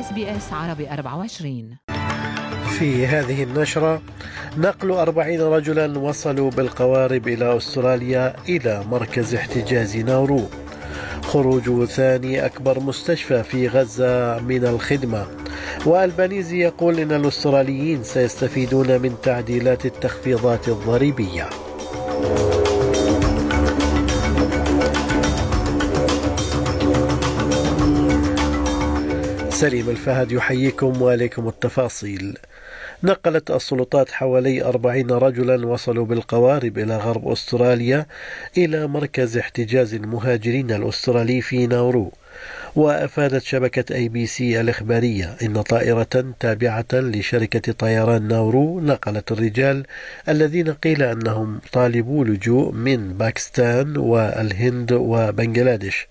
اس بي اس عربي 24 في هذه النشرة نقل أربعين رجلا وصلوا بالقوارب إلى أستراليا إلى مركز احتجاز ناورو. خروج ثاني أكبر مستشفى في غزة من الخدمة. والبانيزي يقول إن الأستراليين سيستفيدون من تعديلات التخفيضات الضريبية. سليم الفهد يحييكم وعليكم التفاصيل. نقلت السلطات حوالي أربعين رجلا وصلوا بالقوارب إلى غرب أستراليا إلى مركز احتجاز المهاجرين الأسترالي في ناورو وأفادت شبكة أي بي سي الإخبارية. إن طائرة تابعة لشركة طيران ناورو نقلت الرجال الذين قيل أنهم طالبو لجوء من باكستان والهند وبنغلاديش.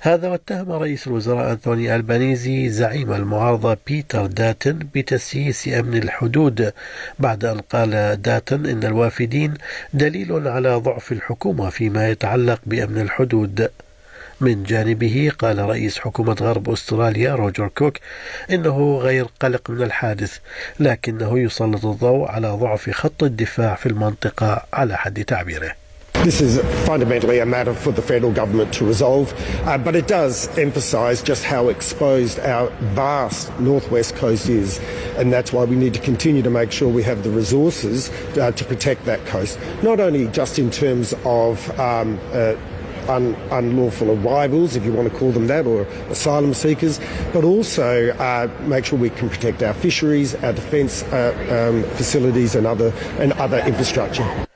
هذا واتهم رئيس الوزراء أنتوني ألبانيزي زعيم المعارضة بيتر داتن بتسييس أمن الحدود. بعد أن قال داتن إن الوافدين دليل على ضعف الحكومة فيما يتعلق بأمن الحدود. من جانبه قال رئيس حكومة غرب أستراليا روجر كوك إنه غير قلق من الحادث لكنه يسلط الضوء على ضعف خط الدفاع في المنطقة على حد تعبيره. This is fundamentally a matter for the federal government to resolve, uh, but it does emphasise just how exposed our vast northwest coast is, and that's why we need to continue to make sure we have the resources uh, to protect that coast, not only just in terms of um, uh, Un, unlawful arrivals, if you want to call them that, or asylum seekers, but also uh, make sure we can protect our fisheries, our defence uh, um, facilities, and other and other infrastructure.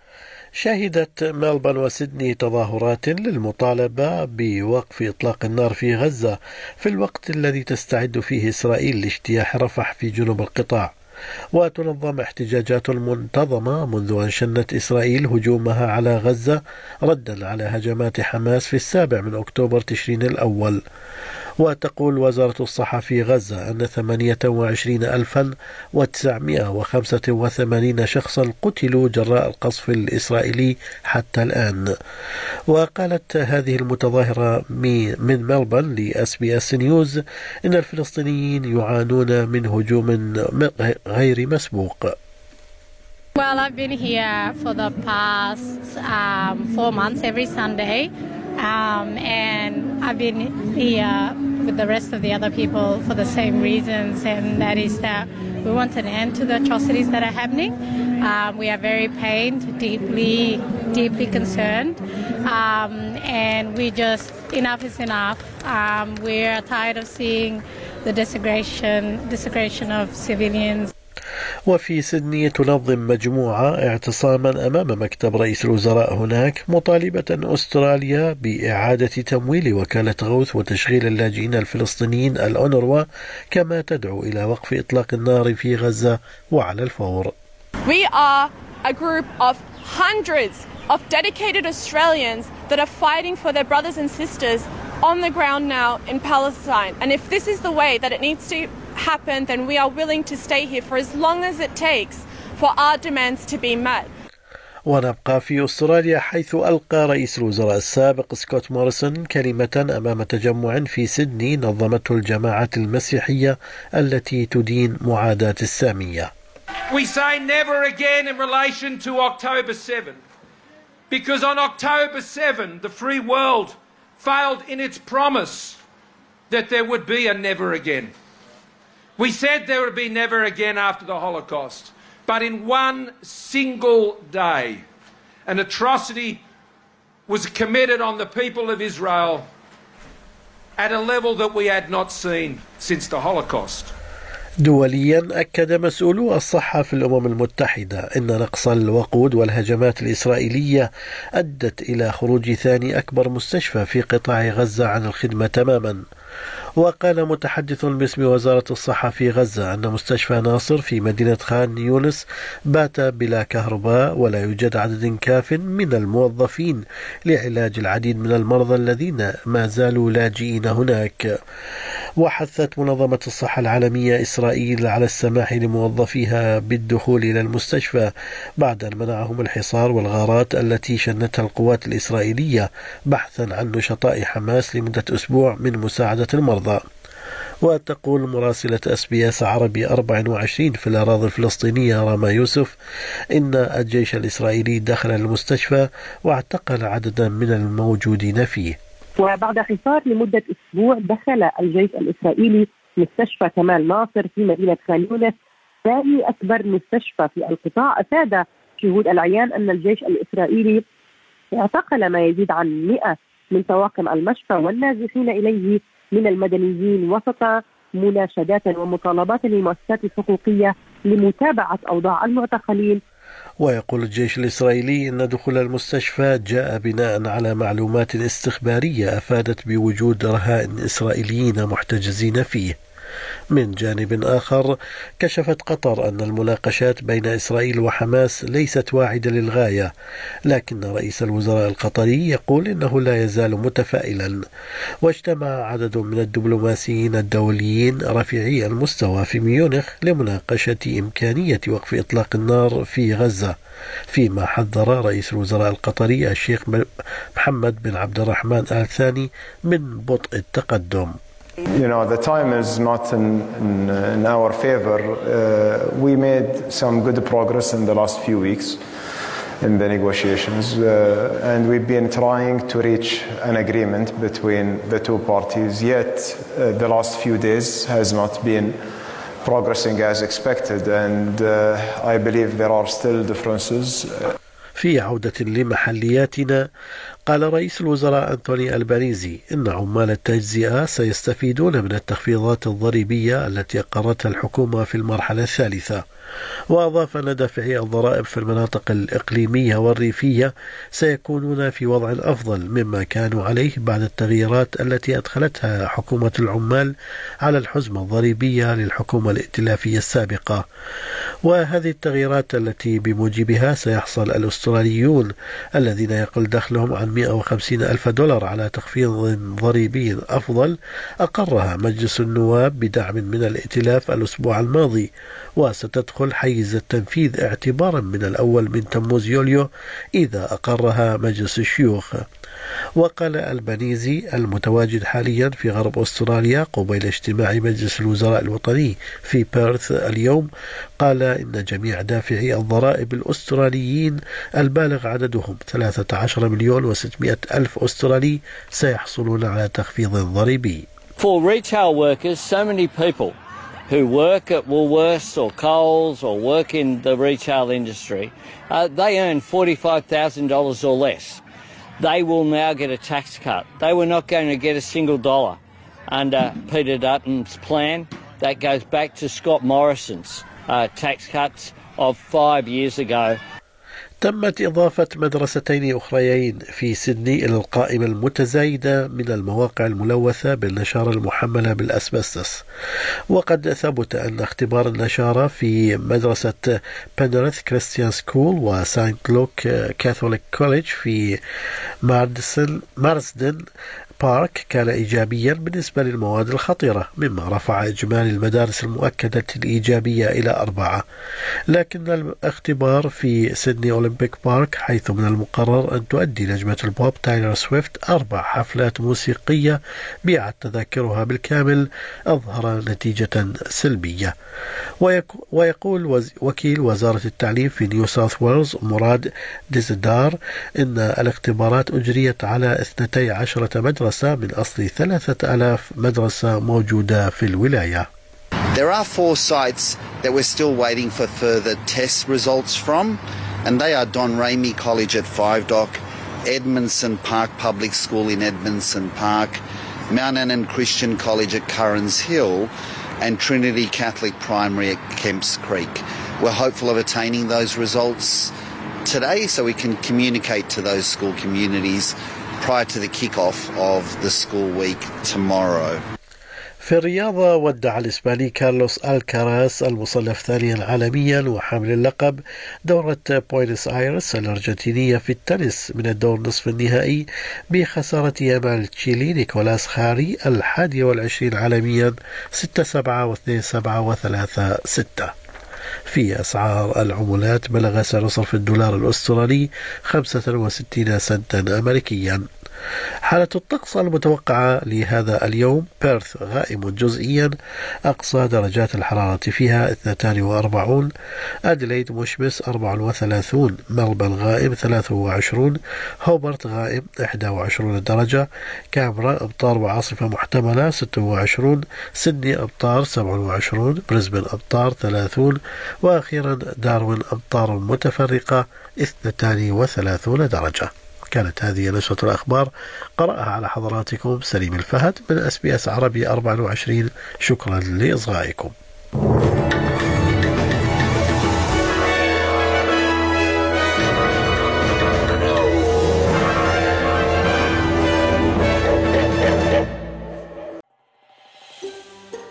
شهدت ملبون وسيدني تظاهرات للمطالبة بوقف إطلاق النار في غزة في الوقت الذي تستعد فيه إسرائيل لاجتياح رفح في جنوب القطاع. وتنظم احتجاجات منتظمة منذ أن شنت إسرائيل هجومها على غزة ردا على هجمات حماس في السابع من أكتوبر تشرين الأول. وتقول وزارة الصحة في غزة أن 28985 شخصا قتلوا جراء القصف الإسرائيلي حتى الآن وقالت هذه المتظاهرة من ملبن لأس بي إس نيوز إن الفلسطينيين يعانون من هجوم غير مسبوق Well, I've been here for the past um, four months every Sunday. Um, and I've been here with the rest of the other people for the same reasons, and that is that we want an end to the atrocities that are happening. Um, we are very pained, deeply, deeply concerned, um, and we just enough is enough. Um, we are tired of seeing the desecration, desecration of civilians. وفي سيدني تنظم مجموعة اعتصاما أمام مكتب رئيس الوزراء هناك مطالبة أستراليا بإعادة تمويل وكالة غوث وتشغيل اللاجئين الفلسطينيين الأونروا كما تدعو إلى وقف إطلاق النار في غزة وعلى الفور. We are a group of hundreds of dedicated Australians that are fighting for their brothers and sisters on the ground now in Palestine. And if this is the way that it needs to happen, then we are willing to stay here for as long as it takes for our demands to be met. ونبقى في استراليا حيث القى رئيس الوزراء السابق سكوت موريسون كلمه امام تجمع في سيدني نظمته الجماعات المسيحيه التي تدين معاداه الساميه. We say never again in relation to October 7 because on October 7 the free world failed in its promise that there would be a never again. We said there would be never again after the Holocaust. But in one single day, an atrocity was committed on the people of Israel at a level that we had not seen since the Holocaust. دوليا أكد مسؤولو الصحة في الأمم المتحدة أن نقص الوقود والهجمات الإسرائيلية أدت إلى خروج ثاني أكبر مستشفى في قطاع غزة عن الخدمة تماما وقال متحدث باسم وزارة الصحة في غزة أن مستشفى ناصر في مدينة خان يونس بات بلا كهرباء ولا يوجد عدد كاف من الموظفين لعلاج العديد من المرضى الذين ما زالوا لاجئين هناك. وحثت منظمة الصحة العالمية إسرائيل على السماح لموظفيها بالدخول إلى المستشفى بعد أن منعهم الحصار والغارات التي شنتها القوات الإسرائيلية بحثا عن نشطاء حماس لمدة أسبوع من مساعدة المرضى. وتقول مراسلة اس بي اس عربي 24 في الأراضي الفلسطينية راما يوسف إن الجيش الإسرائيلي دخل المستشفى واعتقل عددا من الموجودين فيه. وبعد حصار لمدة أسبوع دخل الجيش الإسرائيلي مستشفى كمال ناصر في مدينة خان يونس ثاني أكبر مستشفى في القطاع. أفاد شهود العيان أن الجيش الإسرائيلي اعتقل ما يزيد عن 100 من طواقم المشفى والنازحين إليه من المدنيين وسط مناشدات ومطالبات للمؤسسات الحقوقية لمتابعة أوضاع المعتقلين. ويقول الجيش الإسرائيلي أن دخول المستشفى جاء بناء على معلومات استخبارية أفادت بوجود رهائن إسرائيليين محتجزين فيه. من جانب آخر كشفت قطر أن المناقشات بين إسرائيل وحماس ليست واعدة للغاية لكن رئيس الوزراء القطري يقول إنه لا يزال متفائلا واجتمع عدد من الدبلوماسيين الدوليين رفيعي المستوى في ميونخ لمناقشة إمكانية وقف إطلاق النار في غزة فيما حذر رئيس الوزراء القطري الشيخ محمد بن عبد الرحمن آل ثاني من بطء التقدم. You know, the time is not in, in, in our favor. Uh, we made some good progress in the last few weeks in the negotiations, uh, and we've been trying to reach an agreement between the two parties. Yet, uh, the last few days has not been progressing as expected, and uh, I believe there are still differences. في عودة لمحلياتنا. قال رئيس الوزراء أنتوني الباريزي إن عمال التجزئة سيستفيدون من التخفيضات الضريبية التي أقرتها الحكومة في المرحلة الثالثة. وأضاف أن دافعي الضرائب في المناطق الإقليمية والريفية سيكونون في وضع أفضل مما كانوا عليه بعد التغييرات التي أدخلتها حكومة العمال على الحزمة الضريبية للحكومة الائتلافية السابقة. وهذه التغييرات التي بموجبها سيحصل الأستراليون الذين يقل دخلهم عن 150 ألف دولار على تخفيض ضريبي أفضل أقرها مجلس النواب بدعم من الائتلاف الأسبوع الماضي وستدخل حيز التنفيذ اعتبارا من الأول من تموز يوليو إذا أقرها مجلس الشيوخ. وقال البنيزي المتواجد حاليا في غرب أستراليا قبيل اجتماع مجلس الوزراء الوطني في بيرث اليوم قال إن جميع دافعي الضرائب الأستراليين البالغ عددهم 13 مليون و600 ألف أسترالي سيحصلون على تخفيض ضريبي. For retail workers, so many people who work at Woolworths or Coles or work in the retail industry, uh, they earn $45,000 or less. They will now get a tax cut. They were not going to get a single dollar under Peter Dutton's plan. That goes back to Scott Morrison's uh, tax cuts of five years ago تمت إضافة مدرستين أخريين في سيدني إلى القائمة المتزايدة من المواقع الملوثة بالنشارة المحملة بالأسبستس. وقد ثبت أن اختبار النشارة في مدرسة بنريث Christian School و Saint لوك Catholic College في مارسدن بارك كان إيجابيا بالنسبة للمواد الخطرة مما رفع إجمالي المدارس المؤكدة الإيجابية إلى أربعة. لكن الاختبار في سيدني Olympic Park حيث من المقرر أن تؤدي نجمة البوب تايلر سويفت أربع حفلات موسيقية بيعت تذاكرها بالكامل أظهر نتيجة سلبية. ويقول وكيل وزارة التعليم في نيو ساوث ويلز مراد ديزدار إن الاختبارات أجريت على 12 مدرسة مدرسة من أصل ثلاثة ألاف مدرسة موجودة في الولاية There are four sites that we're still waiting for further test results from, and they are Don Ramey College at Five Dock, Edmondson Park Public School in Edmondson Park, Mount Annan Christian College at Currans Hill, and Trinity Catholic Primary at Kemps Creek. We're hopeful of attaining those results today so we can communicate to those school communities prior to the kick-off of the school week tomorrow. في الرياضة ودع الإسباني كارلوس ألكاراس المصنف ثانيا عالميا وحامل اللقب دورة بوينس آيرس الأرجنتينية في التنس من الدور نصف النهائي بخسارة يامال تشيلي نيكولاس خاري الحادي والعشرين عالميا 6 7 و 2 7 و 3 6 في أسعار العملات بلغ سعر صرف الدولار الأسترالي 65 سنتا أمريكيا. حالة الطقس المتوقعة لهذا اليوم بيرث غائم جزئيا أقصى درجات الحرارة فيها 42 أدليد مشمس 34 ملبن غائم 23 هوبرت غائم 21 درجة كامبرا أمطار وعاصفة محتملة 26 سيدني أمطار 27 بريسبن أمطار 30 وأخيرا داروين أمطار متفرقة 32 درجة. كانت هذه نشرة الأخبار. قرأها على حضراتكم سليم الفهد من أس بي أس عربي 24 شكرا لإصغائكم.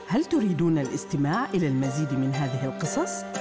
هل تريدون الاستماع إلى المزيد من هذه القصص؟